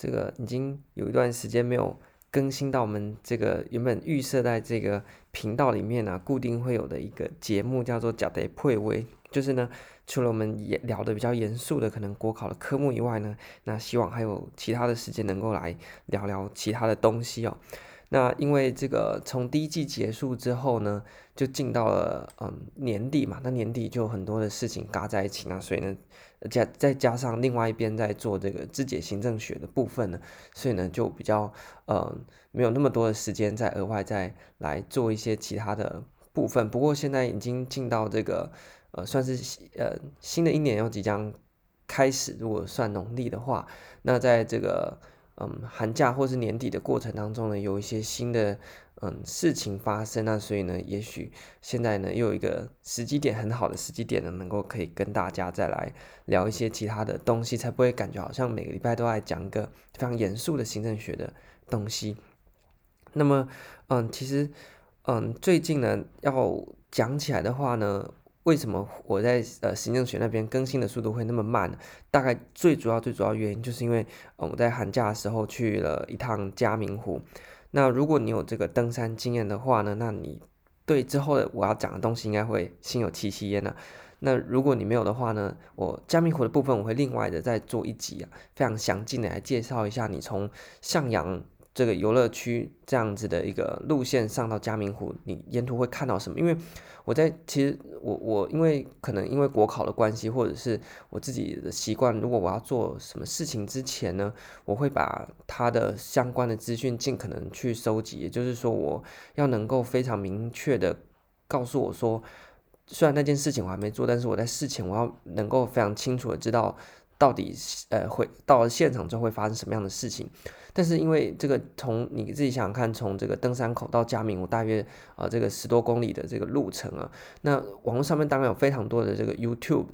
这个已经有一段时间没有更新到我们这个原本预设在这个频道里面呢、固定会有的一个节目叫做“呷题配位”，就是呢，除了我们也聊的比较严肃的可能国考的科目以外呢，那希望还有其他的时间能够来聊聊其他的东西哦。那因为这个从第一季结束之后呢，就进到了嗯年底嘛，那年底就很多的事情嘎在一起，那所以呢，加再加上另外一边在做这个肢解行政学的部分呢，所以呢就比较呃没有那么多的时间再额外再来做一些其他的部分。不过现在已经进到这个呃算是呃新的一年要即将开始，如果算农历的话，那在这个。嗯，寒假或是年底的过程当中呢，有一些新的嗯事情发生，那所以呢，也许现在呢又有一个时机点很好的时机点呢，能够可以跟大家再来聊一些其他的东西，才不会感觉好像每个礼拜都在讲一个非常严肃的行政学的东西。那么，嗯，其实，嗯，最近呢要讲起来的话呢。为什么我在呃行政学那边更新的速度会那么慢？大概最主要最主要原因就是因为，呃，我在寒假的时候去了一趟嘉明湖。那如果你有这个登山经验的话呢，那你对之后的我要讲的东西应该会心有戚戚焉了。那如果你没有的话呢，我加密湖的部分我会另外的再做一集啊，非常详尽的来介绍一下你从向阳。这个游乐区这样子的一个路线上到嘉明湖，你沿途会看到什么？因为我在其实我我因为可能因为国考的关系，或者是我自己的习惯，如果我要做什么事情之前呢，我会把它的相关的资讯尽可能去收集。也就是说，我要能够非常明确的告诉我说，虽然那件事情我还没做，但是我在事前我要能够非常清楚的知道。到底呃会到了现场之后会发生什么样的事情？但是因为这个从你自己想想看，从这个登山口到嘉明湖大约呃这个十多公里的这个路程啊，那网络上面当然有非常多的这个 YouTube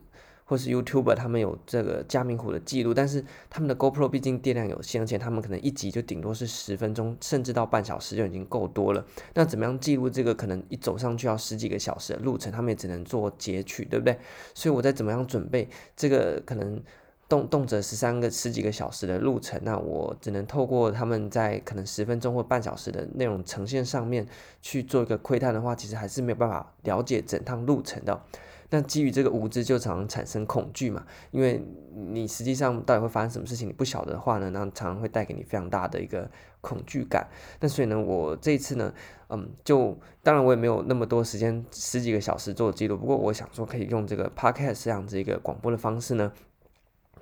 或是 YouTuber，他们有这个嘉明湖的记录，但是他们的 GoPro 毕竟电量有限，而且他们可能一集就顶多是十分钟，甚至到半小时就已经够多了。那怎么样记录这个可能一走上去要十几个小时的路程？他们也只能做截取，对不对？所以我在怎么样准备这个可能？动动辄十三个十几个小时的路程，那我只能透过他们在可能十分钟或半小时的内容呈现上面去做一个窥探的话，其实还是没有办法了解整趟路程的。那基于这个无知，就常产生恐惧嘛，因为你实际上到底会发生什么事情，你不晓得的话呢，那常常会带给你非常大的一个恐惧感。那所以呢，我这一次呢，嗯，就当然我也没有那么多时间，十几个小时做记录，不过我想说可以用这个 podcast 这样子一个广播的方式呢。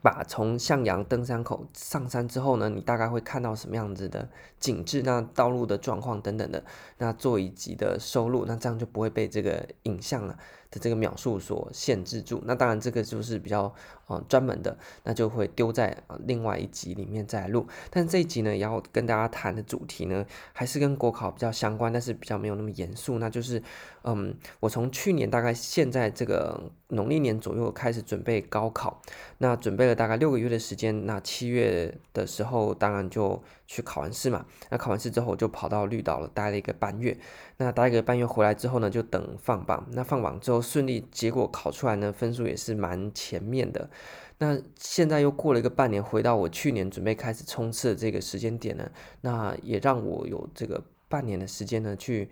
把从向阳登山口上山之后呢，你大概会看到什么样子的景致？那道路的状况等等的，那做一级的收录，那这样就不会被这个影像啊的这个描述所限制住。那当然这个就是比较嗯专门的，那就会丢在啊另外一集里面再录。但这一集呢，要跟大家谈的主题呢，还是跟国考比较相关，但是比较没有那么严肃。那就是嗯，我从去年大概现在这个农历年左右开始准备高考，那准备了。大概六个月的时间，那七月的时候，当然就去考完试嘛。那考完试之后，我就跑到绿岛了，待了一个半月。那待一个半月回来之后呢，就等放榜。那放榜之后顺利，结果考出来呢，分数也是蛮前面的。那现在又过了一个半年，回到我去年准备开始冲刺的这个时间点呢，那也让我有这个半年的时间呢，去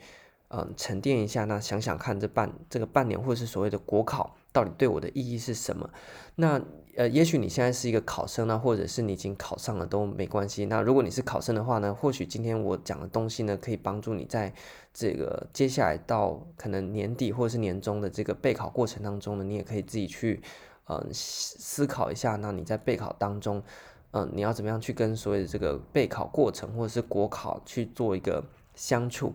嗯沉淀一下。那想想看，这半这个半年，或者是所谓的国考，到底对我的意义是什么？那呃，也许你现在是一个考生呢，或者是你已经考上了都没关系。那如果你是考生的话呢，或许今天我讲的东西呢，可以帮助你在这个接下来到可能年底或者是年终的这个备考过程当中呢，你也可以自己去嗯思考一下。那你在备考当中，嗯，你要怎么样去跟所谓的这个备考过程或者是国考去做一个相处？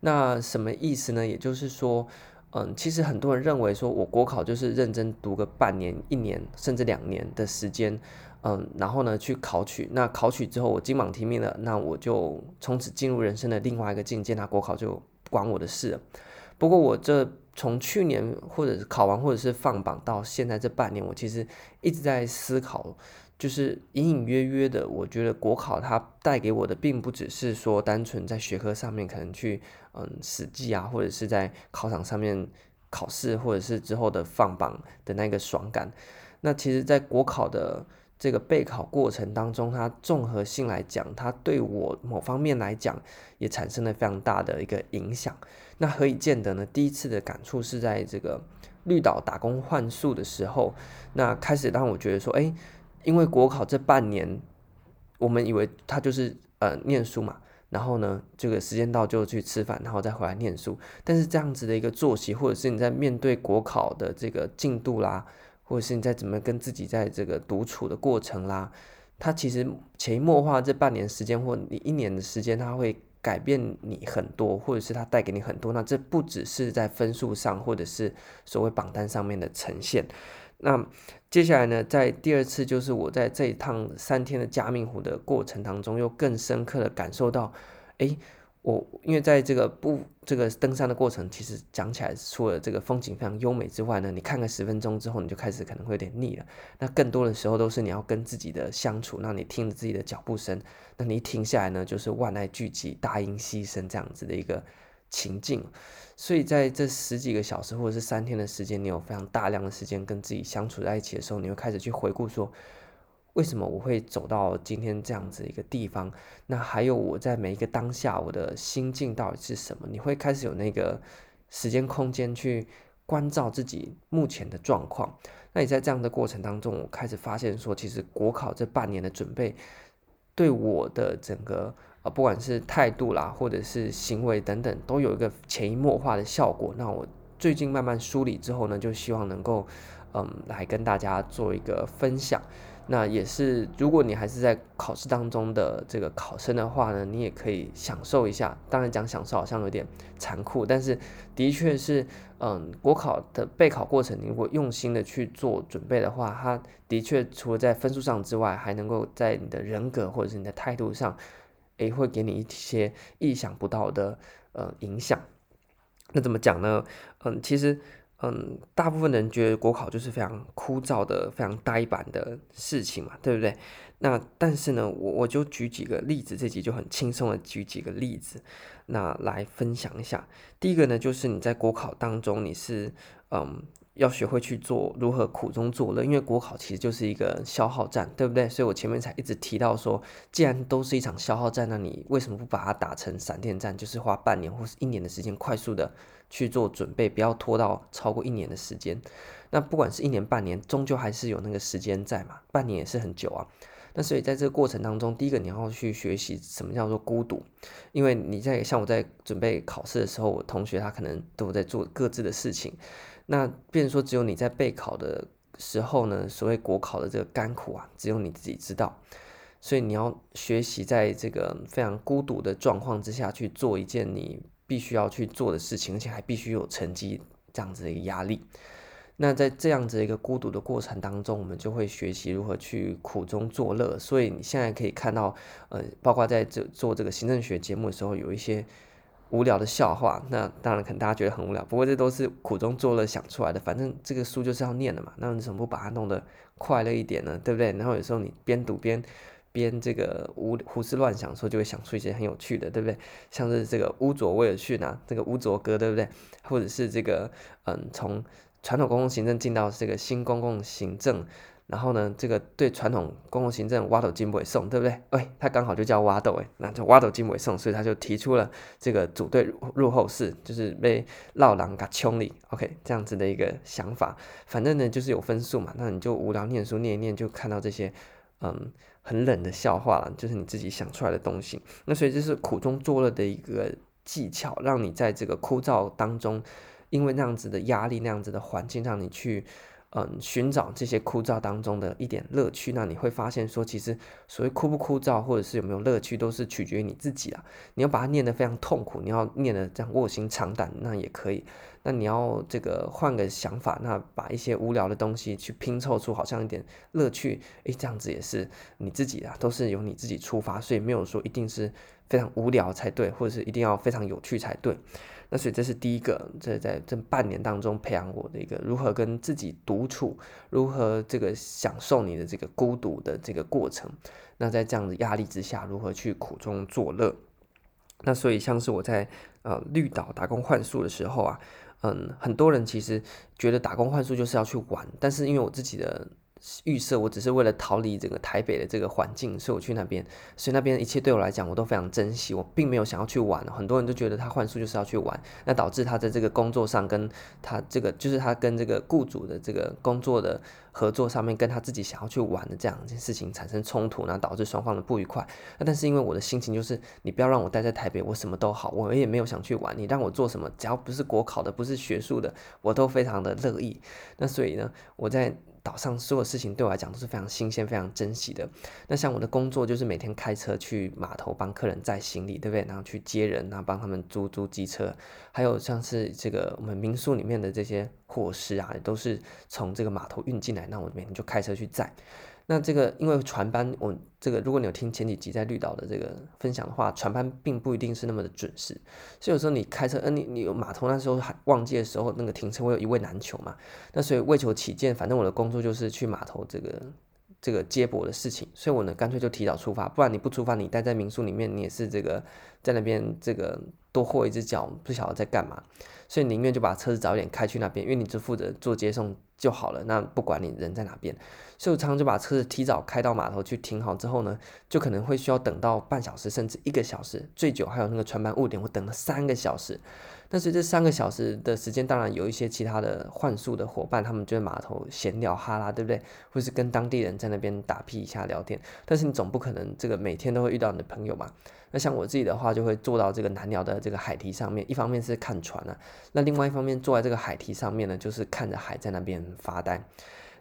那什么意思呢？也就是说。嗯，其实很多人认为说，我国考就是认真读个半年、一年甚至两年的时间，嗯，然后呢去考取，那考取之后我金榜题名了，那我就从此进入人生的另外一个境界，那国考就不关我的事。不过我这从去年或者是考完或者是放榜到现在这半年，我其实一直在思考。就是隐隐约约的，我觉得国考它带给我的，并不只是说单纯在学科上面可能去嗯死记啊，或者是在考场上面考试，或者是之后的放榜的那个爽感。那其实，在国考的这个备考过程当中，它综合性来讲，它对我某方面来讲也产生了非常大的一个影响。那何以见得呢？第一次的感触是在这个绿岛打工换宿的时候，那开始让我觉得说，哎，因为国考这半年，我们以为他就是呃念书嘛，然后呢，这个时间到就去吃饭，然后再回来念书。但是这样子的一个作息，或者是你在面对国考的这个进度啦。或者是你在怎么跟自己在这个独处的过程啦，它其实潜移默化这半年时间或你一年的时间，它会改变你很多，或者是它带给你很多。那这不只是在分数上，或者是所谓榜单上面的呈现。那接下来呢，在第二次就是我在这一趟三天的加命湖的过程当中，又更深刻的感受到，诶。我因为在这个不这个登山的过程，其实讲起来除了这个风景非常优美之外呢，你看个十分钟之后，你就开始可能会有点腻了。那更多的时候都是你要跟自己的相处，那你听着自己的脚步声，那你一停下来呢，就是万籁俱寂，大音希声这样子的一个情境。所以在这十几个小时或者是三天的时间，你有非常大量的时间跟自己相处在一起的时候，你会开始去回顾说。为什么我会走到今天这样子一个地方？那还有我在每一个当下，我的心境到底是什么？你会开始有那个时间空间去关照自己目前的状况。那你在这样的过程当中，我开始发现说，其实国考这半年的准备，对我的整个呃，不管是态度啦，或者是行为等等，都有一个潜移默化的效果。那我最近慢慢梳理之后呢，就希望能够嗯，来跟大家做一个分享。那也是，如果你还是在考试当中的这个考生的话呢，你也可以享受一下。当然讲享受好像有点残酷，但是的确是，嗯，国考的备考过程，你如果用心的去做准备的话，它的确除了在分数上之外，还能够在你的人格或者是你的态度上，诶，会给你一些意想不到的呃影响。那怎么讲呢？嗯，其实。嗯，大部分人觉得国考就是非常枯燥的、非常呆板的事情嘛，对不对？那但是呢，我我就举几个例子，这集就很轻松的举几个例子，那来分享一下。第一个呢，就是你在国考当中，你是嗯要学会去做如何苦中作乐，因为国考其实就是一个消耗战，对不对？所以我前面才一直提到说，既然都是一场消耗战，那你为什么不把它打成闪电战，就是花半年或是一年的时间，快速的。去做准备，不要拖到超过一年的时间。那不管是一年半年，终究还是有那个时间在嘛。半年也是很久啊。那所以在这个过程当中，第一个你要去学习什么叫做孤独，因为你在像我在准备考试的时候，我同学他可能都在做各自的事情。那变成说只有你在备考的时候呢，所谓国考的这个甘苦啊，只有你自己知道。所以你要学习在这个非常孤独的状况之下去做一件你。必须要去做的事情，而且还必须有成绩这样子的一个压力。那在这样子一个孤独的过程当中，我们就会学习如何去苦中作乐。所以你现在可以看到，呃，包括在这做这个行政学节目的时候，有一些无聊的笑话。那当然可能大家觉得很无聊，不过这都是苦中作乐想出来的。反正这个书就是要念的嘛，那你怎么不把它弄得快乐一点呢？对不对？然后有时候你边读边。边这个胡胡思乱想的时候，就会想出一些很有趣的，对不对？像是这个乌佐威尔逊啊，这个乌佐哥，对不对？或者是这个嗯，从传统公共行政进到这个新公共行政，然后呢，这个对传统公共行政挖斗金不会送，对不对？哎，他刚好就叫挖斗，哎，那就挖斗金不会送，所以他就提出了这个组队入后室，就是被绕狼嘎穷里，OK，这样子的一个想法。反正呢，就是有分数嘛，那你就无聊念书念一念，就看到这些嗯。很冷的笑话了，就是你自己想出来的东西。那所以这是苦中作乐的一个技巧，让你在这个枯燥当中，因为那样子的压力、那样子的环境，让你去嗯寻找这些枯燥当中的一点乐趣。那你会发现说，其实所谓枯不枯燥，或者是有没有乐趣，都是取决于你自己啊。你要把它念得非常痛苦，你要念得这样卧薪尝胆，那也可以。那你要这个换个想法，那把一些无聊的东西去拼凑出好像一点乐趣，诶，这样子也是你自己啊，都是由你自己出发，所以没有说一定是非常无聊才对，或者是一定要非常有趣才对。那所以这是第一个，这在这半年当中培养我的一个如何跟自己独处，如何这个享受你的这个孤独的这个过程。那在这样的压力之下，如何去苦中作乐？那所以像是我在呃绿岛打工换宿的时候啊。嗯，很多人其实觉得打工换宿就是要去玩，但是因为我自己的预设我只是为了逃离整个台北的这个环境，所以我去那边，所以那边一切对我来讲我都非常珍惜，我并没有想要去玩。很多人都觉得他换宿就是要去玩，那导致他在这个工作上跟他这个就是他跟这个雇主的这个工作的合作上面，跟他自己想要去玩的这样一件事情产生冲突，那导致双方的不愉快。那但是因为我的心情就是，你不要让我待在台北，我什么都好，我也没有想去玩。你让我做什么，只要不是国考的，不是学术的，我都非常的乐意。那所以呢，我在。岛上所有事情对我来讲都是非常新鲜、非常珍惜的。那像我的工作就是每天开车去码头帮客人载行李，对不对？然后去接人，然后帮他们租租机车，还有像是这个我们民宿里面的这些伙食啊，都是从这个码头运进来。那我每天就开车去载。那这个因为船班，我这个如果你有听前几集在绿岛的这个分享的话，船班并不一定是那么的准时，所以有时候你开车，嗯，你你有码头那时候还旺季的时候，那个停车位有一位难求嘛。那所以为求起见，反正我的工作就是去码头这个这个接驳的事情，所以我呢干脆就提早出发，不然你不出发，你待在民宿里面，你也是这个在那边这个多祸一只脚，不晓得在干嘛，所以宁愿就把车子早一点开去那边，因为你只负责做接送就好了，那不管你人在哪边。所以我常常就把车子提早开到码头去停好之后呢，就可能会需要等到半小时甚至一个小时，最久还有那个船班误点，我等了三个小时。但是这三个小时的时间，当然有一些其他的换宿的伙伴，他们就在码头闲聊哈啦，对不对？或是跟当地人在那边打屁一下聊天。但是你总不可能这个每天都会遇到你的朋友嘛？那像我自己的话，就会坐到这个南寮的这个海堤上面，一方面是看船啊，那另外一方面坐在这个海堤上面呢，就是看着海在那边发呆。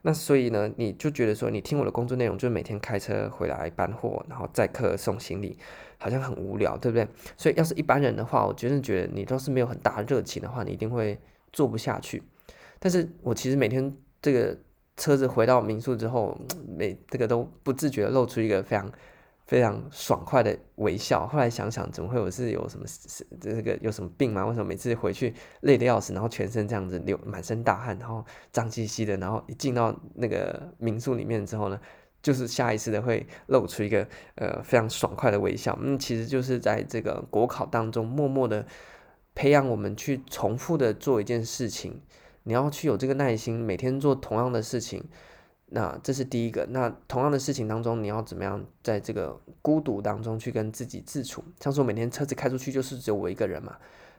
那所以呢，你就觉得说，你听我的工作内容就是每天开车回来搬货，然后载客送行李，好像很无聊，对不对？所以要是一般人的话，我真的觉得你都是没有很大热情的话，你一定会做不下去。但是我其实每天这个车子回到民宿之后，每这个都不自觉露出一个非常。非常爽快的微笑。后来想想，怎么会我是有什么这个有什么病吗？为什么每次回去累得要死，然后全身这样子流满身大汗，然后脏兮兮的，然后一进到那个民宿里面之后呢，就是下意识的会露出一个呃非常爽快的微笑。嗯，其实就是在这个国考当中，默默的培养我们去重复的做一件事情。你要去有这个耐心，每天做同样的事情。那这是第一个。那同样的事情当中，你要怎么样在这个孤独当中去跟自己自处？像说每天车子开出去就是只有我一个人嘛。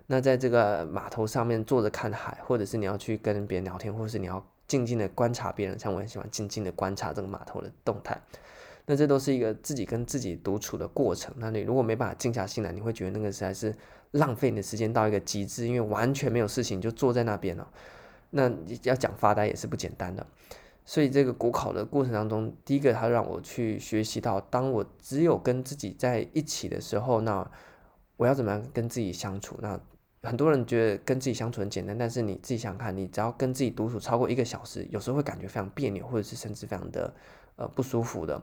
那在这个码头上面坐着看海，或者是你要去跟别人聊天，或者是你要静静的观察别人。像我很喜欢静静的观察这个码头的动态。那这都是一个自己跟自己独处的过程。那你如果没办法静下心来，你会觉得那个实在是浪费你的时间到一个极致，因为完全没有事情就坐在那边了。那要讲发呆也是不简单的。所以这个国考的过程当中，第一个他让我去学习到，当我只有跟自己在一起的时候，那我要怎么样跟自己相处？那很多人觉得跟自己相处很简单，但是你自己想想看，你只要跟自己独处超过一个小时，有时候会感觉非常别扭，或者是甚至非常的呃不舒服的。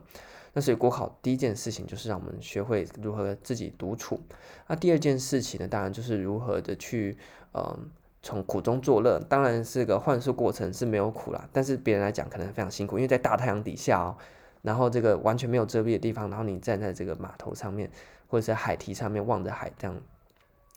那所以国考第一件事情就是让我们学会如何自己独处。那第二件事情呢，当然就是如何的去呃。从苦中作乐，当然是个幻术过程是没有苦啦，但是别人来讲可能非常辛苦，因为在大太阳底下哦，然后这个完全没有遮蔽的地方，然后你站在这个码头上面或者是海堤上面望着海，这样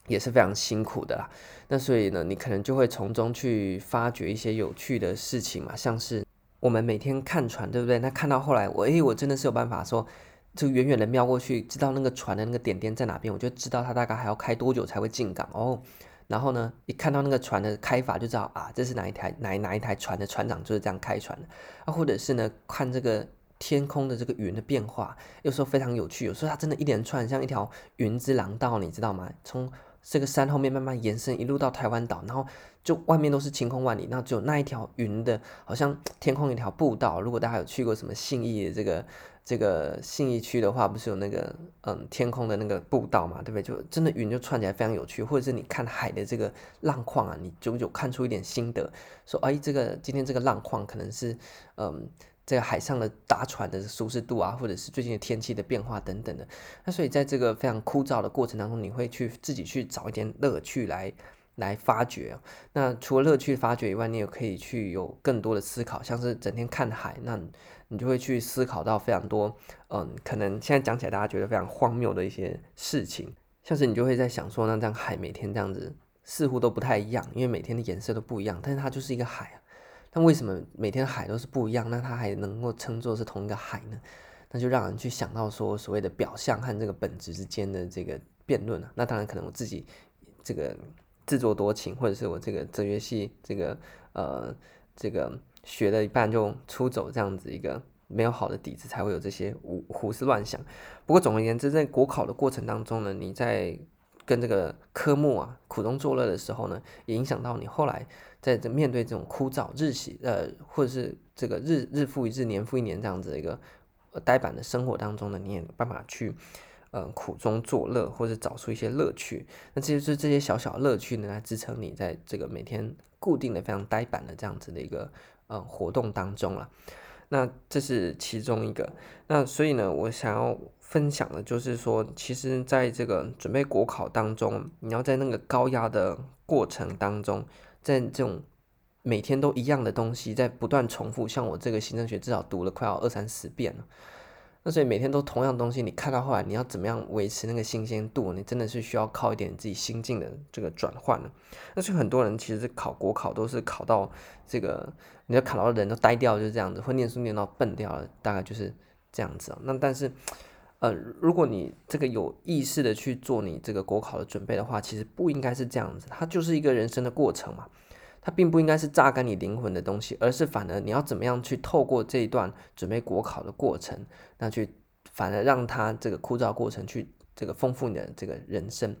也是非常辛苦的啦。那所以呢，你可能就会从中去发掘一些有趣的事情嘛，像是我们每天看船，对不对？那看到后来，我诶，我真的是有办法说，就远远的瞄过去，知道那个船的那个点点在哪边，我就知道它大概还要开多久才会进港哦。然后呢，一看到那个船的开法，就知道啊，这是哪一台哪哪一台船的船长就是这样开船的啊，或者是呢，看这个天空的这个云的变化，有时候非常有趣，有时候它真的一连串像一条云之廊道，你知道吗？从这个山后面慢慢延伸，一路到台湾岛，然后就外面都是晴空万里，那只有那一条云的，好像天空一条步道。如果大家有去过什么信义的这个。这个信义区的话，不是有那个嗯天空的那个步道嘛，对不对？就真的云就串起来非常有趣，或者是你看海的这个浪况啊，你就有看出一点心得，说哎，这个今天这个浪况可能是嗯这个海上的搭船的舒适度啊，或者是最近的天气的变化等等的。那所以在这个非常枯燥的过程当中，你会去自己去找一点乐趣来来发掘。那除了乐趣发掘以外，你也可以去有更多的思考，像是整天看海那。你就会去思考到非常多，嗯，可能现在讲起来大家觉得非常荒谬的一些事情，像是你就会在想说，那这样海每天这样子似乎都不太一样，因为每天的颜色都不一样，但是它就是一个海啊。但为什么每天海都是不一样？那它还能够称作是同一个海呢？那就让人去想到说，所谓的表象和这个本质之间的这个辩论啊。那当然可能我自己这个自作多情，或者是我这个哲学系这个呃这个学了一半就出走这样子一个没有好的底子，才会有这些胡胡思乱想。不过总而言之，在国考的过程当中呢，你在跟这个科目啊苦中作乐的时候呢，也影响到你后来在这面对这种枯燥日习呃，或者是这个日日复一日、年复一年这样子的一个。呆板的生活当中呢，你也办法去，呃，苦中作乐，或者找出一些乐趣。那这就是这些小小乐趣呢，来支撑你在这个每天固定的、非常呆板的这样子的一个呃活动当中了。那这是其中一个。那所以呢，我想要分享的就是说，其实在这个准备国考当中，你要在那个高压的过程当中，在这种。每天都一样的东西在不断重复，像我这个行政学至少读了快要二三十遍了。那所以每天都同样东西，你看到后来你要怎么样维持那个新鲜度？你真的是需要靠一点自己心境的这个转换了。那所以很多人其实考国考都是考到这个，你要考到的人都呆掉，就是这样子，会念书念到笨掉了，大概就是这样子。那但是，呃，如果你这个有意识的去做你这个国考的准备的话，其实不应该是这样子，它就是一个人生的过程嘛。它并不应该是榨干你灵魂的东西，而是反而你要怎么样去透过这一段准备国考的过程，那去反而让它这个枯燥过程去这个丰富你的这个人生。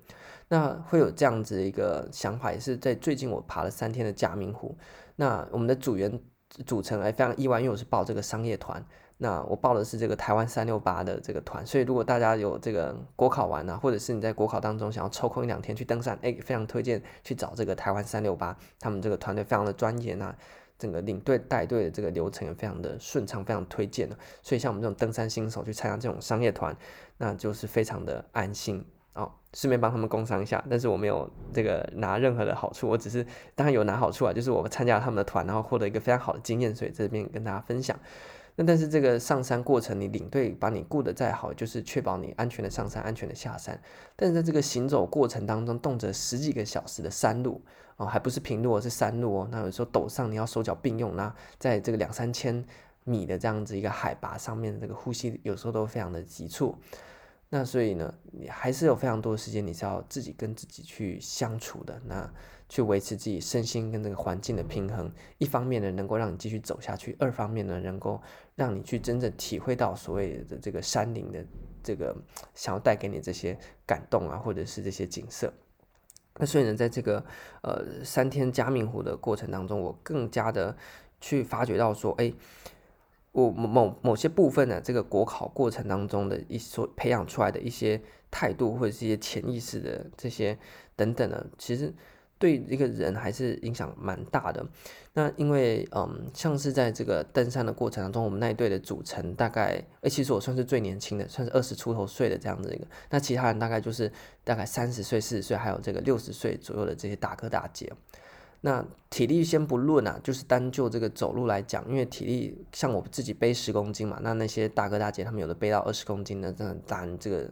那会有这样子的一个想法，也是在最近我爬了三天的嘉明湖。那我们的组员组成还非常意外，因为我是报这个商业团。那我报的是这个台湾三六八的这个团，所以如果大家有这个国考完啊，或者是你在国考当中想要抽空一两天去登山，哎，非常推荐去找这个台湾三六八，他们这个团队非常的专业，那整个领队带队的这个流程也非常的顺畅，非常推荐的。所以像我们这种登山新手去参加这种商业团，那就是非常的安心哦。顺便帮他们工商一下，但是我没有这个拿任何的好处，我只是当然有拿好处啊，就是我参加了他们的团，然后获得一个非常好的经验，所以这边跟大家分享。那但是这个上山过程，你领队把你顾得再好，就是确保你安全的上山，安全的下山。但是在这个行走过程当中，动辄十几个小时的山路哦，还不是平路，是山路哦。那有时候陡上，你要手脚并用，那在这个两三千米的这样子一个海拔上面，这个呼吸有时候都非常的急促。那所以呢，你还是有非常多的时间，你是要自己跟自己去相处的。那。去维持自己身心跟这个环境的平衡，一方面呢，能够让你继续走下去；二方面呢，能够让你去真正体会到所谓的这个山林的这个想要带给你这些感动啊，或者是这些景色。那所以呢，在这个呃三天嘉明湖的过程当中，我更加的去发觉到说，哎，我某某些部分呢，这个国考过程当中的一所培养出来的一些态度，或者是一些潜意识的这些等等的，其实。对一个人还是影响蛮大的。那因为嗯，像是在这个登山的过程当中，我们那一队的组成大概，诶，其实我算是最年轻的，算是二十出头岁的这样子一个。那其他人大概就是大概三十岁、四十岁，还有这个六十岁左右的这些大哥大姐。那体力先不论啊，就是单就这个走路来讲，因为体力像我自己背十公斤嘛，那那些大哥大姐他们有的背到二十公斤的，真的当然这个。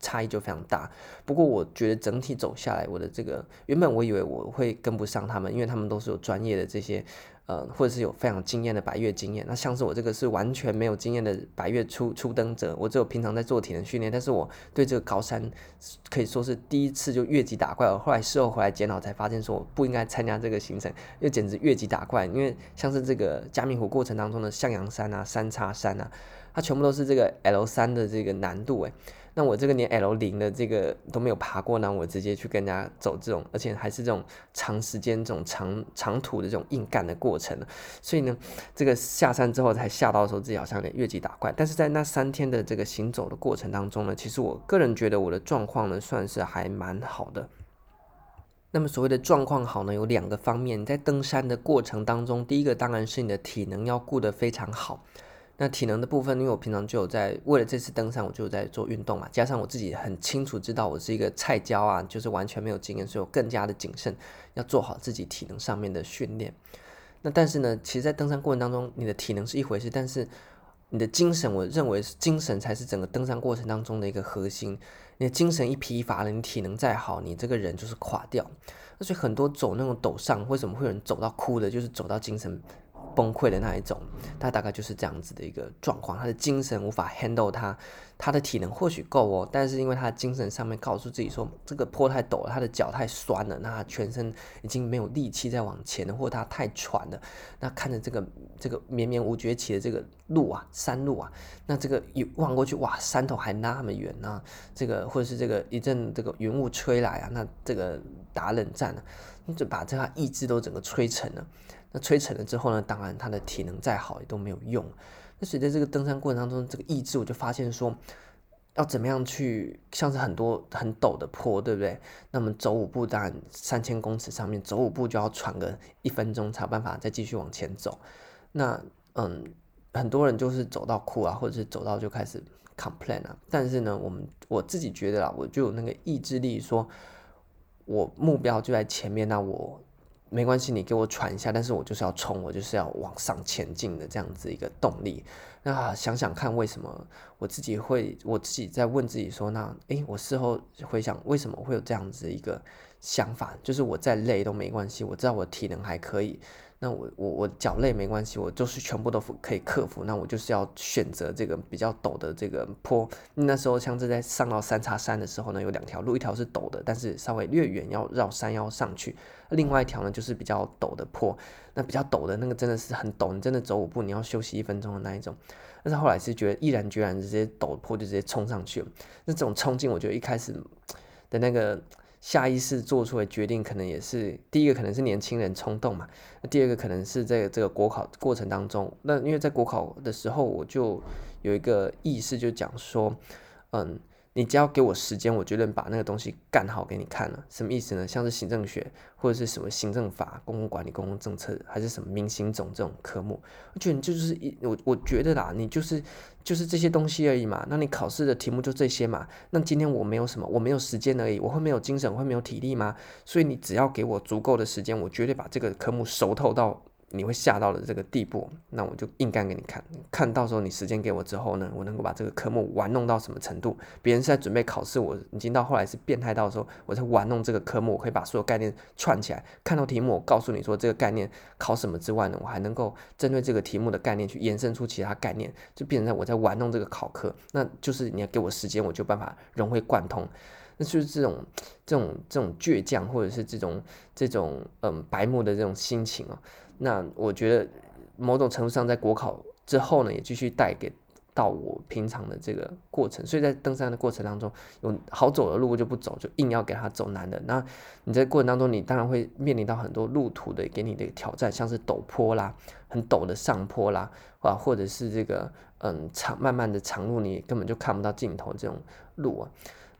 差异就非常大，不过我觉得整体走下来，我的这个原本我以为我会跟不上他们，因为他们都是有专业的这些，呃，或者是有非常经验的白月经验。那像是我这个是完全没有经验的白月初初登者，我只有平常在做体能训练，但是我对这个高山可以说是第一次就越级打怪。我后来事后回来检讨才发现，说我不应该参加这个行程，因为简直越级打怪。因为像是这个嘉明湖过程当中的向阳山啊、三叉山啊，它全部都是这个 L 三的这个难度诶。那我这个连 L 零的这个都没有爬过呢，我直接去跟人家走这种，而且还是这种长时间、这种长长途的这种硬干的过程。所以呢，这个下山之后才吓到说自己好像有点越级打怪。但是在那三天的这个行走的过程当中呢，其实我个人觉得我的状况呢算是还蛮好的。那么所谓的状况好呢，有两个方面。在登山的过程当中，第一个当然是你的体能要顾得非常好。那体能的部分，因为我平常就有在为了这次登山，我就有在做运动嘛，加上我自己很清楚知道我是一个菜鸟啊，就是完全没有经验，所以我更加的谨慎，要做好自己体能上面的训练。那但是呢，其实，在登山过程当中，你的体能是一回事，但是你的精神，我认为是精神才是整个登山过程当中的一个核心。你的精神一疲乏了，你体能再好，你这个人就是垮掉。那所以很多走那种陡上，为什么会有人走到哭的，就是走到精神。崩溃的那一种，他大概就是这样子的一个状况，他的精神无法 handle 他，他的体能或许够哦，但是因为他的精神上面告诉自己说这个坡太陡了，他的脚太酸了，那他全身已经没有力气再往前了，或者他太喘了，那看着这个这个绵绵无绝期的这个路啊，山路啊，那这个一望过去，哇，山头还那么远啊，这个或者是这个一阵这个云雾吹来啊，那这个打冷战啊，就把这个意志都整个吹沉了。那吹沉了之后呢，当然他的体能再好也都没有用。那随着这个登山过程当中，这个意志我就发现说，要怎么样去，像是很多很陡的坡，对不对？那么走五步，当然三千公尺上面走五步就要喘个一分钟才有办法再继续往前走。那嗯，很多人就是走到哭啊，或者是走到就开始 complain 啊。但是呢，我们我自己觉得啦，我就有那个意志力，说我目标就在前面，那我。没关系，你给我喘一下，但是我就是要冲，我就是要往上前进的这样子一个动力。那想想看，为什么我自己会，我自己在问自己说，那诶，我事后回想，为什么会有这样子一个想法？就是我再累都没关系，我知道我体能还可以。那我我我脚累没关系，我就是全部都可以克服。那我就是要选择这个比较陡的这个坡。那时候像是在上到三叉山的时候呢，有两条路，一条是陡的，但是稍微略远，要绕山腰上去；另外一条呢，就是比较陡的坡。那比较陡的那个真的是很陡，你真的走五步你要休息一分钟的那一种。但是后来是觉得毅然决然直接陡坡就直接冲上去了。那这种冲劲，我觉得一开始的那个。下意识做出的决定，可能也是第一个，可能是年轻人冲动嘛。第二个可能是在这个国考过程当中，那因为在国考的时候，我就有一个意识，就讲说，嗯。你只要给我时间，我绝对把那个东西干好给你看了。什么意思呢？像是行政学或者是什么行政法、公共管理、公共政策，还是什么民行总这种科目，我觉得你就是一我我觉得啦，你就是就是这些东西而已嘛。那你考试的题目就这些嘛。那今天我没有什么，我没有时间而已，我会没有精神，会没有体力吗？所以你只要给我足够的时间，我绝对把这个科目熟透到。你会吓到的这个地步，那我就硬干给你看，看到时候你时间给我之后呢，我能够把这个科目玩弄到什么程度？别人是在准备考试，我已经到后来是变态到说我在玩弄这个科目，我可以把所有概念串起来，看到题目我告诉你说这个概念考什么之外呢，我还能够针对这个题目的概念去延伸出其他概念，就变成我在玩弄这个考科，那就是你要给我时间，我就办法融会贯通。那就是这种这种这种倔强，或者是这种这种嗯白目的这种心情哦。那我觉得某种程度上，在国考之后呢，也继续带给到我平常的这个过程。所以在登山的过程当中，有好走的路就不走，就硬要给他走难的。那你在过程当中，你当然会面临到很多路途的给你的挑战，像是陡坡啦、很陡的上坡啦，啊，或者是这个嗯长慢慢的长路，你根本就看不到尽头这种路啊。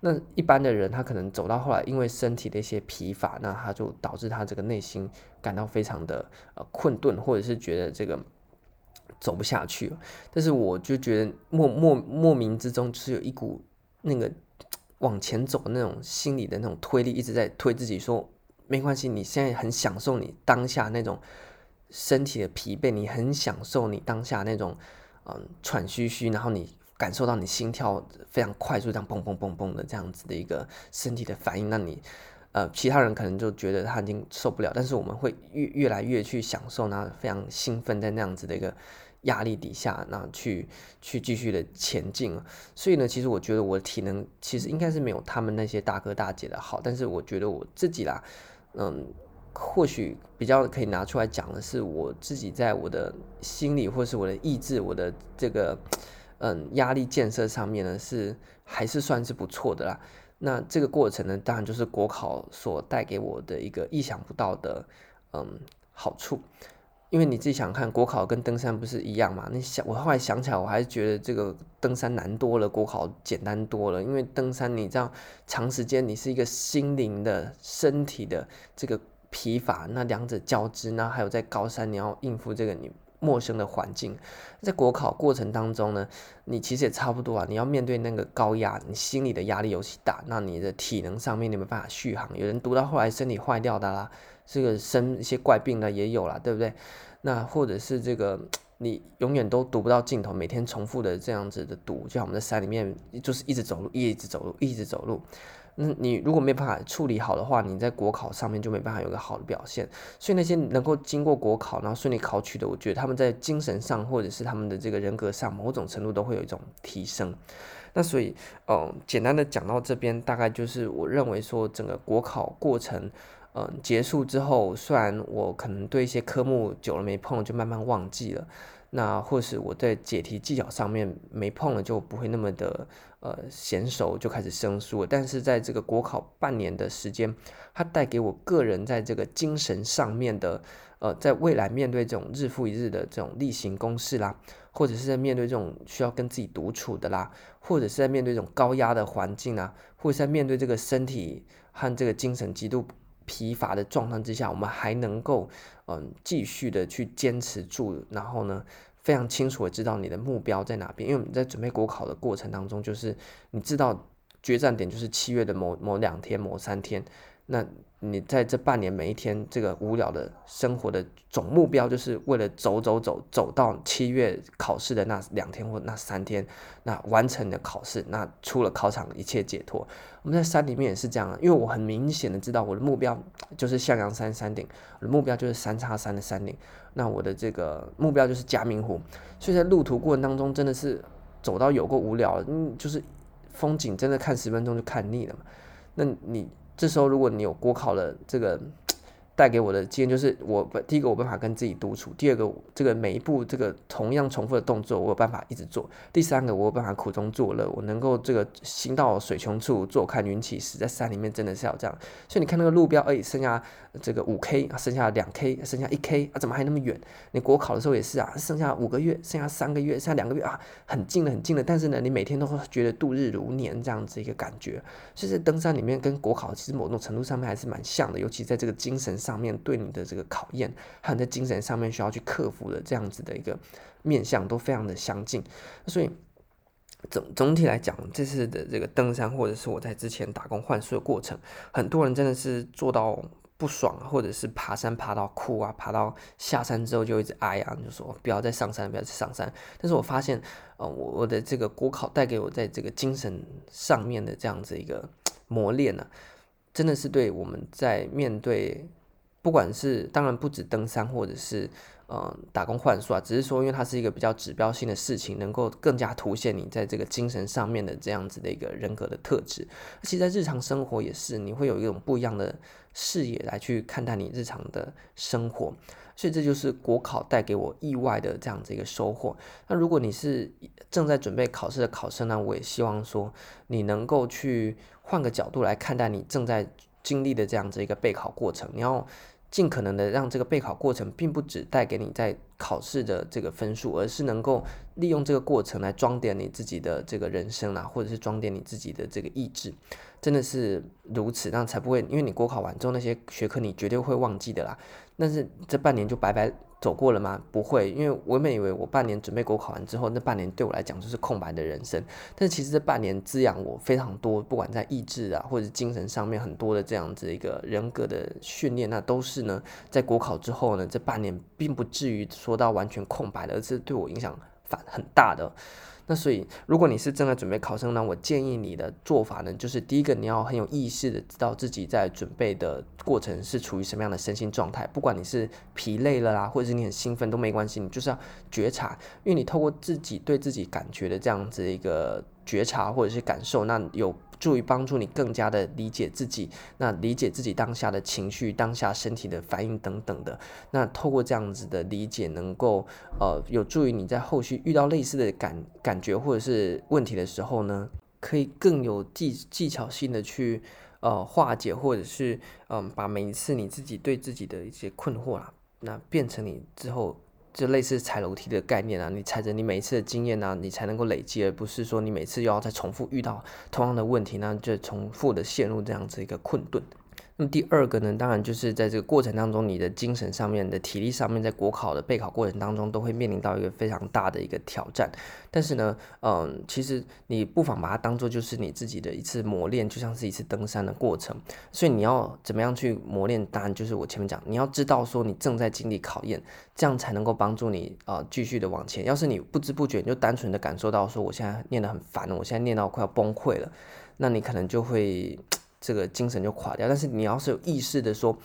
那一般的人，他可能走到后来，因为身体的一些疲乏，那他就导致他这个内心感到非常的呃困顿，或者是觉得这个走不下去。但是我就觉得莫莫莫名之中，就是有一股那个往前走的那种心理的那种推力，一直在推自己说没关系，你现在很享受你当下那种身体的疲惫，你很享受你当下那种嗯喘吁吁，然后你。感受到你心跳非常快速，这样砰砰砰砰的这样子的一个身体的反应，那你，呃，其他人可能就觉得他已经受不了，但是我们会越越来越去享受，那非常兴奋在那样子的一个压力底下，那去去继续的前进。所以呢，其实我觉得我体能其实应该是没有他们那些大哥大姐的好，但是我觉得我自己啦，嗯，或许比较可以拿出来讲的是我自己在我的心理或是我的意志，我的这个。嗯，压力建设上面呢是还是算是不错的啦。那这个过程呢，当然就是国考所带给我的一个意想不到的嗯好处。因为你自己想看，国考跟登山不是一样嘛？你想，我后来想起来，我还是觉得这个登山难多了，国考简单多了。因为登山，你知道，长时间你是一个心灵的、身体的这个疲乏，那两者交织，那还有在高山你要应付这个你。陌生的环境，在国考过程当中呢，你其实也差不多啊。你要面对那个高压，你心里的压力尤其大。那你的体能上面你没办法续航，有人读到后来身体坏掉的啦，这个生一些怪病的也有啦，对不对？那或者是这个 你永远都读不到尽头，每天重复的这样子的读，就像我们在山里面就是一直走路，一直走路，一直走路。那你如果没办法处理好的话，你在国考上面就没办法有个好的表现。所以那些能够经过国考然后顺利考取的，我觉得他们在精神上或者是他们的这个人格上，某种程度都会有一种提升。那所以，嗯，简单的讲到这边，大概就是我认为说整个国考过程，嗯，结束之后，虽然我可能对一些科目久了没碰，就慢慢忘记了。那或是我在解题技巧上面没碰了，就不会那么的呃娴熟，就开始生疏。但是在这个国考半年的时间，它带给我个人在这个精神上面的呃，在未来面对这种日复一日的这种例行公事啦，或者是在面对这种需要跟自己独处的啦，或者是在面对这种高压的环境啊，或者在面对这个身体和这个精神极度疲乏的状态之下，我们还能够。嗯，继续的去坚持住，然后呢，非常清楚的知道你的目标在哪边。因为我们在准备国考的过程当中，就是你知道决战点就是七月的某某两天、某三天，那。你在这半年每一天这个无聊的生活的总目标，就是为了走走走走到七月考试的那两天或那三天，那完成的考试，那出了考场一切解脱。我们在山里面也是这样，因为我很明显的知道我的目标就是向阳山山顶，我的目标就是三叉山的山顶，那我的这个目标就是嘉明湖，所以在路途过程当中真的是走到有够无聊，嗯，就是风景真的看十分钟就看腻了嘛，那你。这时候，如果你有国考的这个。带给我的经验就是，我第一个我办法跟自己独处，第二个这个每一步这个同样重复的动作，我有办法一直做，第三个我有办法苦中作乐，我能够这个行到水穷处，坐看云起时，在山里面真的是要这样。所以你看那个路标，哎，剩下这个五 K，啊剩下两 K，剩下一 K，啊，怎么还那么远？你国考的时候也是啊，剩下五个月，剩下三个月，剩下两个月啊，很近了，很近了。但是呢，你每天都会觉得度日如年这样子一个感觉。所以在登山里面跟国考其实某种程度上面还是蛮像的，尤其在这个精神上。面对你的这个考验，还有在精神上面需要去克服的这样子的一个面向，都非常的相近。所以总总体来讲，这次的这个登山，或者是我在之前打工换宿的过程，很多人真的是做到不爽，或者是爬山爬到哭啊，爬到下山之后就一直哀啊，就说不要再上山，不要再上山。但是我发现，呃，我我的这个国考带给我在这个精神上面的这样子一个磨练呢，真的是对我们在面对。不管是当然不止登山，或者是呃打工换宿啊，只是说因为它是一个比较指标性的事情，能够更加凸显你在这个精神上面的这样子的一个人格的特质。而且在日常生活也是，你会有一种不一样的视野来去看待你日常的生活。所以这就是国考带给我意外的这样子一个收获。那如果你是正在准备考试的考生呢，我也希望说你能够去换个角度来看待你正在。经历的这样子一个备考过程，你要尽可能的让这个备考过程，并不只带给你在考试的这个分数，而是能够利用这个过程来装点你自己的这个人生啊，或者是装点你自己的这个意志，真的是如此，那才不会，因为你国考完之后那些学科你绝对会忘记的啦。但是这半年就白白。走过了吗？不会，因为我原本以为我半年准备国考完之后，那半年对我来讲就是空白的人生。但是其实这半年滋养我非常多，不管在意志啊，或者精神上面很多的这样子一个人格的训练，那都是呢，在国考之后呢，这半年并不至于说到完全空白的，而是对我影响反很大的。那所以，如果你是正在准备考生呢，我建议你的做法呢，就是第一个，你要很有意识的知道自己在准备的过程是处于什么样的身心状态，不管你是疲累了啦，或者是你很兴奋都没关系，你就是要觉察，因为你透过自己对自己感觉的这样子一个觉察或者是感受，那有。助于帮助你更加的理解自己，那理解自己当下的情绪、当下身体的反应等等的，那透过这样子的理解，能够呃有助于你在后续遇到类似的感感觉或者是问题的时候呢，可以更有技技巧性的去呃化解，或者是嗯、把每一次你自己对自己的一些困惑啊，那变成你之后。就类似踩楼梯的概念啊，你踩着你每一次的经验啊，你才能够累积，而不是说你每次又要再重复遇到同样的问题，那就重复的陷入这样子一个困顿。那么第二个呢，当然就是在这个过程当中，你的精神上面的体力上面，在国考的备考过程当中，都会面临到一个非常大的一个挑战。但是呢，嗯，其实你不妨把它当做就是你自己的一次磨练，就像是一次登山的过程。所以你要怎么样去磨练？当然就是我前面讲，你要知道说你正在经历考验，这样才能够帮助你、呃、继续的往前。要是你不知不觉你就单纯的感受到说我现在念得很烦，我现在念到快要崩溃了，那你可能就会。这个精神就垮掉，但是你要是有意识的说，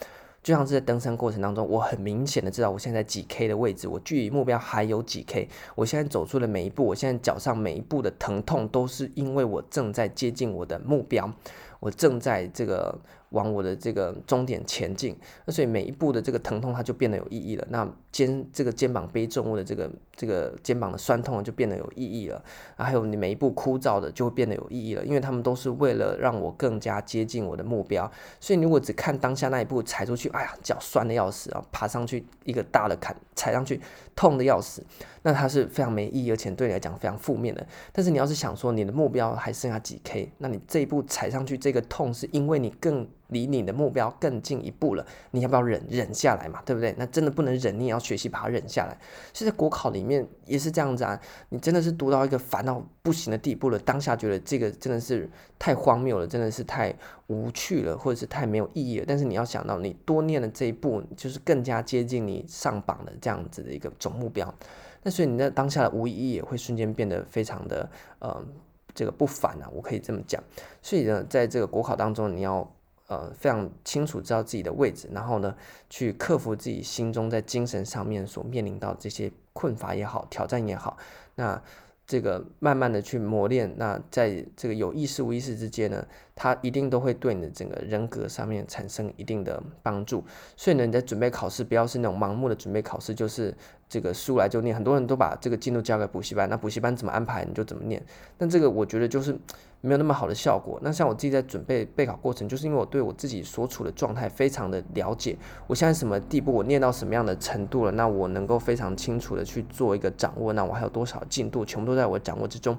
就像是在登山过程当中，我很明显的知道我现在几 K 的位置，我距离目标还有几 K，我现在走出的每一步，我现在脚上每一步的疼痛，都是因为我正在接近我的目标，我正在这个。往我的这个终点前进，那所以每一步的这个疼痛它就变得有意义了。那肩这个肩膀背重物的这个这个肩膀的酸痛就变得有意义了。还有你每一步枯燥的就会变得有意义了，因为他们都是为了让我更加接近我的目标。所以你如果只看当下那一步踩出去，哎呀，脚酸的要死啊，爬上去一个大的坎踩上去痛的要死，那它是非常没意义，而且对你来讲非常负面的。但是你要是想说你的目标还剩下几 K，那你这一步踩上去这个痛是因为你更。离你的目标更进一步了，你要不要忍忍下来嘛？对不对？那真的不能忍，你也要学习把它忍下来。所以在国考里面也是这样子啊，你真的是读到一个烦到不行的地步了，当下觉得这个真的是太荒谬了，真的是太无趣了，或者是太没有意义了。但是你要想到，你多念了这一步，就是更加接近你上榜的这样子的一个总目标。那所以你在当下的无意义也会瞬间变得非常的呃这个不凡啊，我可以这么讲。所以呢，在这个国考当中，你要。呃，非常清楚知道自己的位置，然后呢，去克服自己心中在精神上面所面临到这些困乏也好，挑战也好，那这个慢慢的去磨练，那在这个有意识无意识之间呢，它一定都会对你的整个人格上面产生一定的帮助。所以呢，你在准备考试，不要是那种盲目的准备考试，就是这个书来就念。很多人都把这个进度交给补习班，那补习班怎么安排你就怎么念。但这个我觉得就是。没有那么好的效果。那像我自己在准备备考过程，就是因为我对我自己所处的状态非常的了解，我现在什么地步，我念到什么样的程度了，那我能够非常清楚的去做一个掌握。那我还有多少进度，全部都在我掌握之中。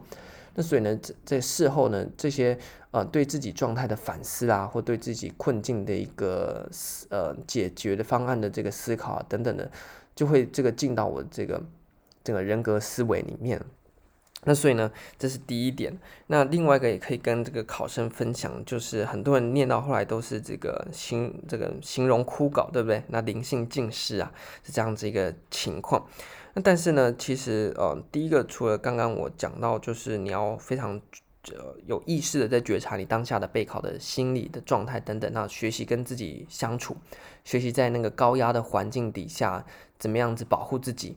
那所以呢，在事后呢，这些呃对自己状态的反思啊，或对自己困境的一个呃解决的方案的这个思考啊等等的，就会这个进到我这个整个人格思维里面。那所以呢，这是第一点。那另外一个也可以跟这个考生分享，就是很多人念到后来都是这个形这个形容枯槁，对不对？那灵性尽失啊，是这样子一个情况。那但是呢，其实呃，第一个除了刚刚我讲到，就是你要非常呃有意识的在觉察你当下的备考的心理的状态等等，那学习跟自己相处，学习在那个高压的环境底下怎么样子保护自己。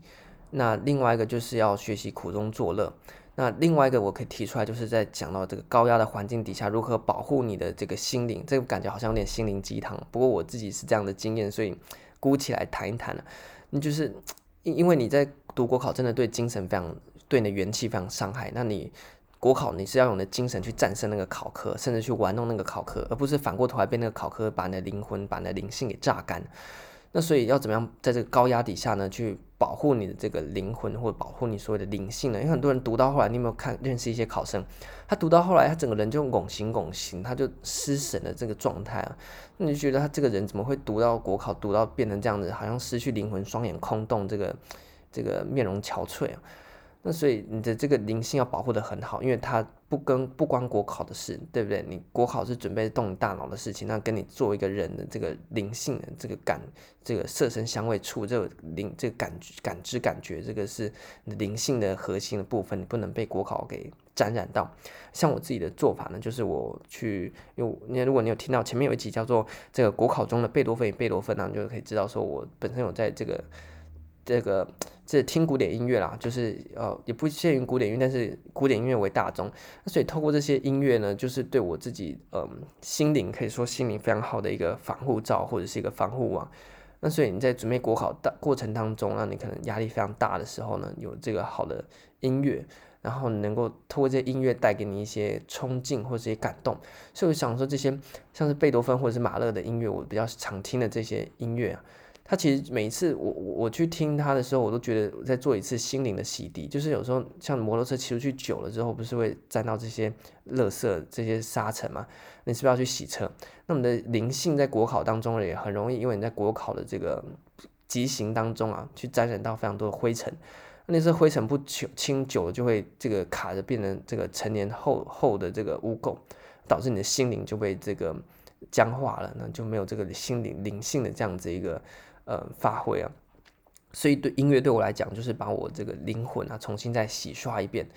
那另外一个就是要学习苦中作乐。那另外一个我可以提出来，就是在讲到这个高压的环境底下，如何保护你的这个心灵。这个感觉好像有点心灵鸡汤，不过我自己是这样的经验，所以鼓起来谈一谈了。你就是因因为你在读国考，真的对精神非常，对你的元气非常伤害。那你国考你是要用你的精神去战胜那个考科，甚至去玩弄那个考科，而不是反过头来被那个考科把你的灵魂、把你的灵性给榨干。那所以要怎么样在这个高压底下呢，去保护你的这个灵魂，或者保护你所谓的灵性呢？因为很多人读到后来，你有没有看认识一些考生，他读到后来，他整个人就拱形拱形，他就失神的这个状态啊，那你就觉得他这个人怎么会读到国考，读到变成这样子，好像失去灵魂，双眼空洞，这个这个面容憔悴啊？那所以你的这个灵性要保护得很好，因为它不跟不关国考的事，对不对？你国考是准备动你大脑的事情，那跟你做一个人的这个灵性的这个感，这个色声香味触这个灵这个感感知感觉，这个是你灵性的核心的部分，你不能被国考给沾染到。像我自己的做法呢，就是我去，因为你如果你有听到前面有一集叫做这个国考中的贝多芬贝多芬呢，你就可以知道说我本身有在这个。这个这听古典音乐啦，就是呃也不限于古典音乐，但是古典音乐为大宗。那所以透过这些音乐呢，就是对我自己嗯、心灵可以说心灵非常好的一个防护罩或者是一个防护网。那所以你在准备国考的过程当中，让你可能压力非常大的时候呢，有这个好的音乐，然后能够透过这些音乐带给你一些冲劲或者一些感动。所以我想说，这些像是贝多芬或者是马勒的音乐，我比较常听的这些音乐啊。他其实每一次我我去听他的时候，我都觉得我在做一次心灵的洗涤。就是有时候像摩托车骑出去久了之后，不是会沾到这些垃圾、这些沙尘嘛？你是不是要去洗车？那我们的灵性在国考当中也很容易，因为你在国考的这个疾行当中啊，去沾染到非常多的灰尘。那些灰尘不清久了，就会这个卡着变成这个成年厚厚的这个污垢，导致你的心灵就被这个僵化了，那就没有这个心灵灵性的这样子一个。呃，发挥啊，所以对音乐对我来讲，就是把我这个灵魂啊重新再洗刷一遍。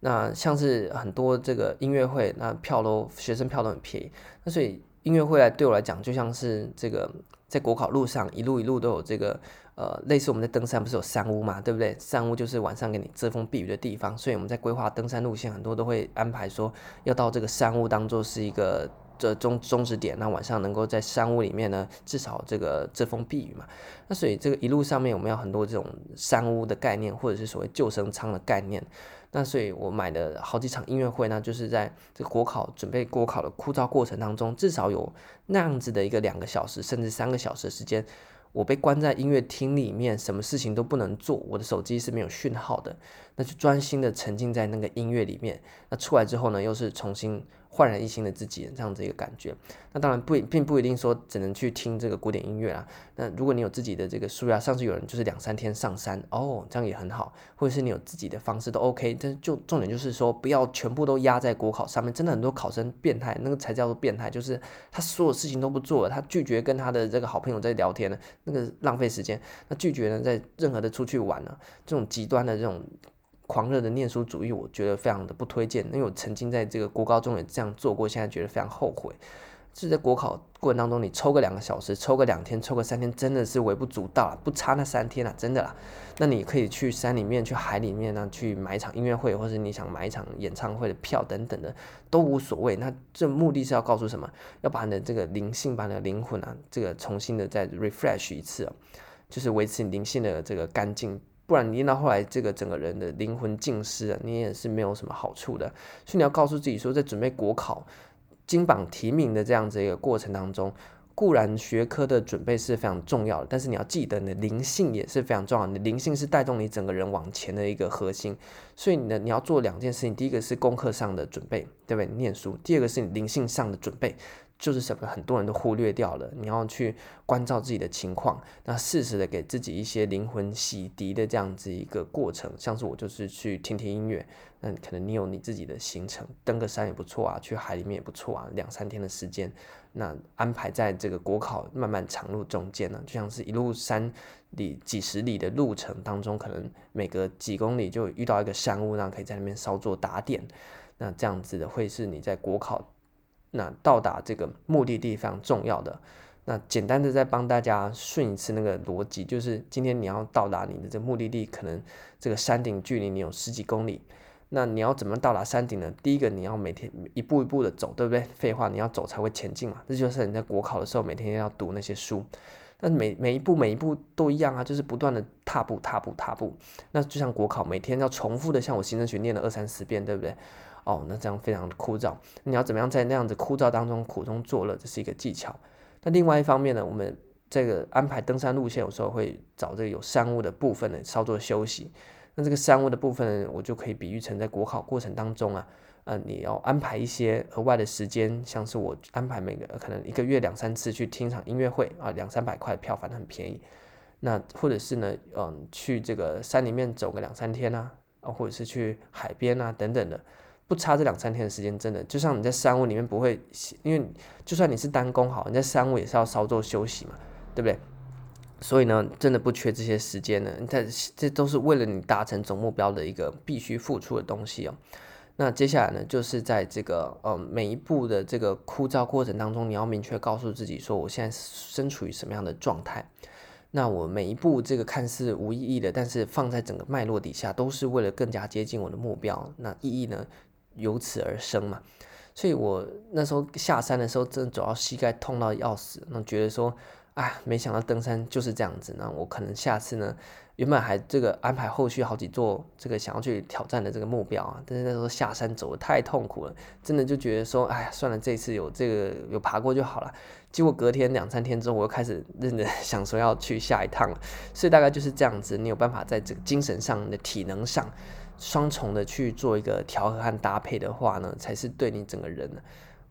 那像是很多这个音乐会，那票都学生票都很便宜。那所以音乐会来对我来讲，就像是这个在国考路上一路一路都有这个呃，类似我们在登山不是有山屋嘛，对不对？山屋就是晚上给你遮风避雨的地方。所以我们在规划登山路线，很多都会安排说要到这个山屋当做是一个。这终终止点，那晚上能够在山屋里面呢，至少这个遮风避雨嘛。那所以这个一路上面我们有很多这种山屋的概念，或者是所谓救生舱的概念。那所以我买的好几场音乐会呢，就是在这个国考准备国考的枯燥过程当中，至少有那样子的一个两个小时，甚至三个小时的时间，我被关在音乐厅里面，什么事情都不能做，我的手机是没有讯号的，那就专心的沉浸在那个音乐里面。那出来之后呢，又是重新。焕然一新的自己，这样子一个感觉。那当然不并不一定说只能去听这个古典音乐啊。那如果你有自己的这个书啊，上次有人就是两三天上山哦，这样也很好。或者是你有自己的方式都 OK。但就重点就是说，不要全部都压在国考上面。真的很多考生变态，那个才叫做变态，就是他所有事情都不做了，他拒绝跟他的这个好朋友在聊天了，那个浪费时间。那拒绝呢，在任何的出去玩呢，这种极端的这种。狂热的念书主义，我觉得非常的不推荐，因为我曾经在这个国高中也这样做过，现在觉得非常后悔。就是在国考过程当中，你抽个两个小时，抽个两天，抽个三天，真的是微不足道了，不差那三天了，真的啦。那你可以去山里面、去海里面呢，去买一场音乐会，或者你想买一场演唱会的票等等的，都无所谓。那这目的是要告诉什么？要把你的这个灵性、把你的灵魂啊，这个重新的再 refresh 一次，就是维持你灵性的这个干净。不然你到后来，这个整个人的灵魂尽失了，你也是没有什么好处的。所以你要告诉自己说，在准备国考、金榜题名的这样子一个过程当中，固然学科的准备是非常重要的，但是你要记得，你的灵性也是非常重要。你的灵性是带动你整个人往前的一个核心。所以你的你要做两件事情，第一个是功课上的准备，对不对？念书。第二个是你灵性上的准备。就是什么很多人都忽略掉了，你要去关照自己的情况，那适时的给自己一些灵魂洗涤的这样子一个过程。像是我就是去听听音乐，那可能你有你自己的行程，登个山也不错啊，去海里面也不错啊，两三天的时间，那安排在这个国考漫漫长路中间呢，就像是一路山里几十里的路程当中，可能每隔几公里就遇到一个山屋，那可以在那边稍作打点，那这样子的会是你在国考。那到达这个目的地非常重要的。那简单的再帮大家顺一次那个逻辑，就是今天你要到达你的这个目的地，可能这个山顶距离你有十几公里。那你要怎么到达山顶呢？第一个你要每天一步一步的走，对不对？废话，你要走才会前进嘛。这就是你在国考的时候每天要读那些书。那每每一步每一步都一样啊，就是不断的踏步踏步踏步。那就像国考每天要重复的，像我行政学念了二三十遍，对不对？哦，那这样非常的枯燥。你要怎么样在那样子枯燥当中苦中作乐，这是一个技巧。那另外一方面呢，我们这个安排登山路线，有时候会找这个有山雾的部分呢稍作休息。那这个山雾的部分呢，我就可以比喻成在国考过程当中啊，呃，你要安排一些额外的时间，像是我安排每个可能一个月两三次去听场音乐会啊，两三百块票，反正很便宜。那或者是呢，嗯，去这个山里面走个两三天啊，啊，或者是去海边啊等等的。不差这两三天的时间，真的就像你在山屋里面不会，因为就算你是单工好，你在山屋也是要稍作休息嘛，对不对？所以呢，真的不缺这些时间呢，这这都是为了你达成总目标的一个必须付出的东西哦。那接下来呢，就是在这个呃每一步的这个枯燥过程当中，你要明确告诉自己说，我现在身处于什么样的状态。那我每一步这个看似无意义的，但是放在整个脉络底下，都是为了更加接近我的目标。那意义呢？由此而生嘛，所以我那时候下山的时候，真的走到膝盖痛到要死，那觉得说，哎，没想到登山就是这样子，那我可能下次呢，原本还这个安排后续好几座这个想要去挑战的这个目标啊，但是那时候下山走得太痛苦了，真的就觉得说，哎呀，算了，这次有这个有爬过就好了。结果隔天两三天之后，我又开始认真 想说要去下一趟了。所以大概就是这样子，你有办法在这个精神上的体能上双重的去做一个调和和搭配的话呢，才是对你整个人，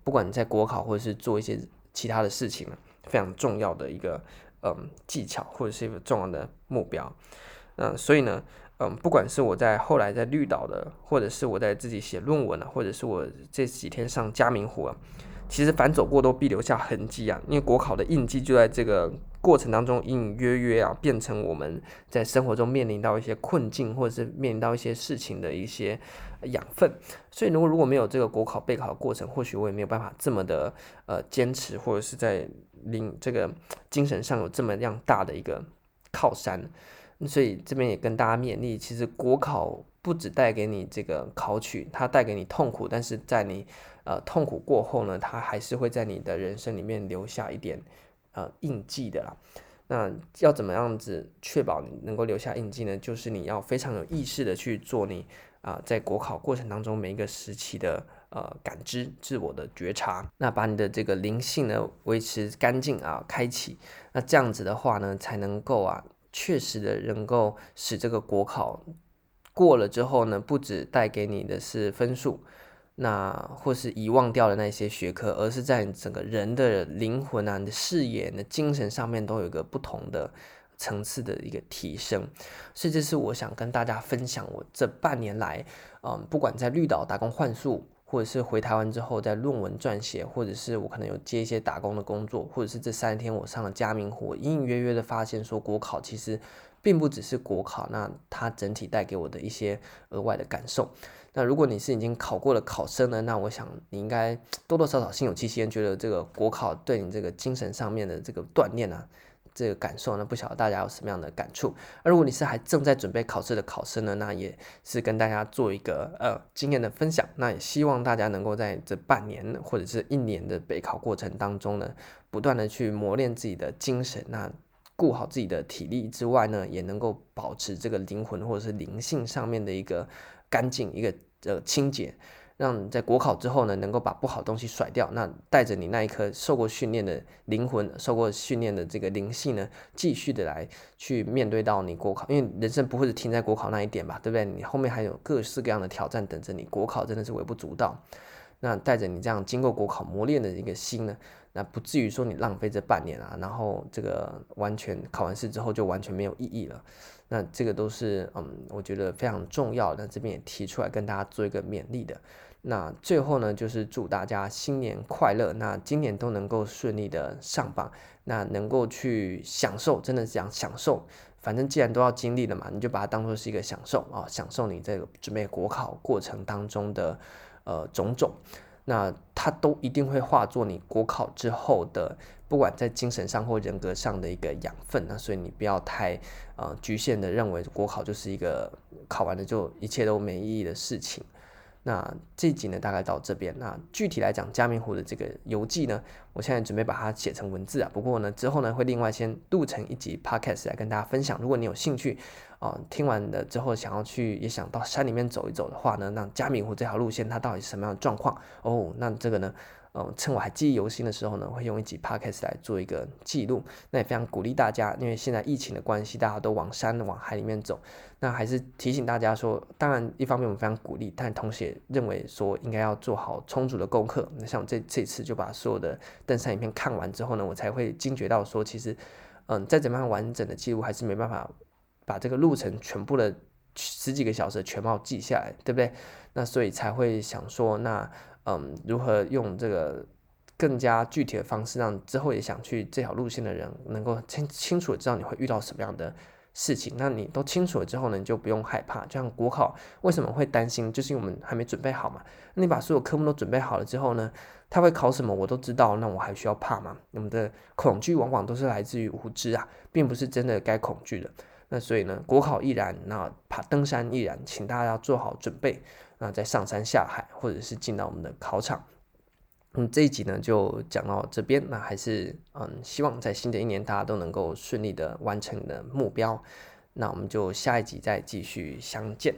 不管你在国考或者是做一些其他的事情，非常重要的一个。嗯，技巧或者是一个重要的目标，嗯，所以呢，嗯，不管是我在后来在绿岛的，或者是我在自己写论文啊，或者是我这几天上嘉明湖啊，其实凡走过都必留下痕迹啊，因为国考的印记就在这个过程当中隐隐约约啊，变成我们在生活中面临到一些困境，或者是面临到一些事情的一些养分。所以如果如果没有这个国考备考的过程，或许我也没有办法这么的呃坚持，或者是在。领这个精神上有这么样大的一个靠山，所以这边也跟大家勉励，其实国考不只带给你这个考取，它带给你痛苦，但是在你呃痛苦过后呢，它还是会在你的人生里面留下一点呃印记的啦。那要怎么样子确保你能够留下印记呢？就是你要非常有意识的去做你啊、在国考过程当中每一个时期的。呃，感知自我的觉察，那把你的这个灵性呢维持干净啊，开启，那这样子的话呢，才能够啊，确实的能够使这个国考过了之后呢，不止带给你的是分数，那或是遗忘掉的那些学科，而是在你整个人的灵魂啊、你的视野、你的精神上面都有一个不同的层次的一个提升，所以这是我想跟大家分享我这半年来，嗯，不管在绿岛打工换宿。或者是回台湾之后，在论文撰写，或者是我可能有接一些打工的工作，或者是这三天我上了嘉明湖，隐隐约约的发现说，国考其实并不只是国考，那它整体带给我的一些额外的感受。那如果你是已经考过了考生呢，那我想你应该多多少少心有戚戚，觉得这个国考对你这个精神上面的这个锻炼啊。这个感受呢，不晓得大家有什么样的感触。而如果你是还正在准备考试的考生呢，那也是跟大家做一个呃经验的分享。那也希望大家能够在这半年或者是一年的备考过程当中呢，不断的去磨练自己的精神，那顾好自己的体力之外呢，也能够保持这个灵魂或者是灵性上面的一个干净，一个呃清洁。让在国考之后呢，能够把不好东西甩掉，那带着你那一颗受过训练的灵魂，受过训练的这个灵性呢，继续的来去面对到你国考，因为人生不会是停在国考那一点吧，对不对？你后面还有各式各样的挑战等着你，国考真的是微不足道。那带着你这样经过国考磨练的一个心呢，那不至于说你浪费这半年啊，然后这个完全考完试之后就完全没有意义了。那这个都是嗯，我觉得非常重要的，这边也提出来跟大家做一个勉励的。那最后呢，就是祝大家新年快乐，那今年都能够顺利的上榜，那能够去享受，真的是讲享受，反正既然都要经历了嘛，你就把它当做是一个享受啊，享受你这个准备国考过程当中的呃种种，那它都一定会化作你国考之后的，不管在精神上或人格上的一个养分，那所以你不要太呃局限的认为国考就是一个考完了就一切都没意义的事情。那这集呢，大概到这边。那具体来讲，加明湖的这个游记呢，我现在准备把它写成文字啊。不过呢，之后呢，会另外先录成一集 podcast 来跟大家分享。如果你有兴趣，哦、听完了之后想要去，也想到山里面走一走的话呢，那加明湖这条路线它到底是什么样的状况？哦，那这个呢？嗯，趁我还记忆犹新的时候呢，会用一集 podcast 来做一个记录。那也非常鼓励大家，因为现在疫情的关系，大家都往山、往海里面走。那还是提醒大家说，当然一方面我们非常鼓励，但同时也认为说应该要做好充足的功课。那像这这次就把所有的登山影片看完之后呢，我才会惊觉到说，其实嗯，再怎么样完整的记录，还是没办法把这个路程全部的十几个小时全貌记下来，对不对？那所以才会想说，那。嗯，如何用这个更加具体的方式，让之后也想去这条路线的人能够清清楚的知道你会遇到什么样的事情？那你都清楚了之后呢，你就不用害怕。就像国考为什么会担心，就是因为我们还没准备好嘛。那你把所有科目都准备好了之后呢，他会考什么我都知道，那我还需要怕吗？我们的恐惧往往都是来自于无知啊，并不是真的该恐惧的。那所以呢，国考亦然，那爬登山亦然，请大家做好准备。那再上山下海，或者是进到我们的考场，嗯，这一集呢就讲到这边，那还是嗯，希望在新的一年大家都能够顺利的完成的目标。那我们就下一集再继续相见。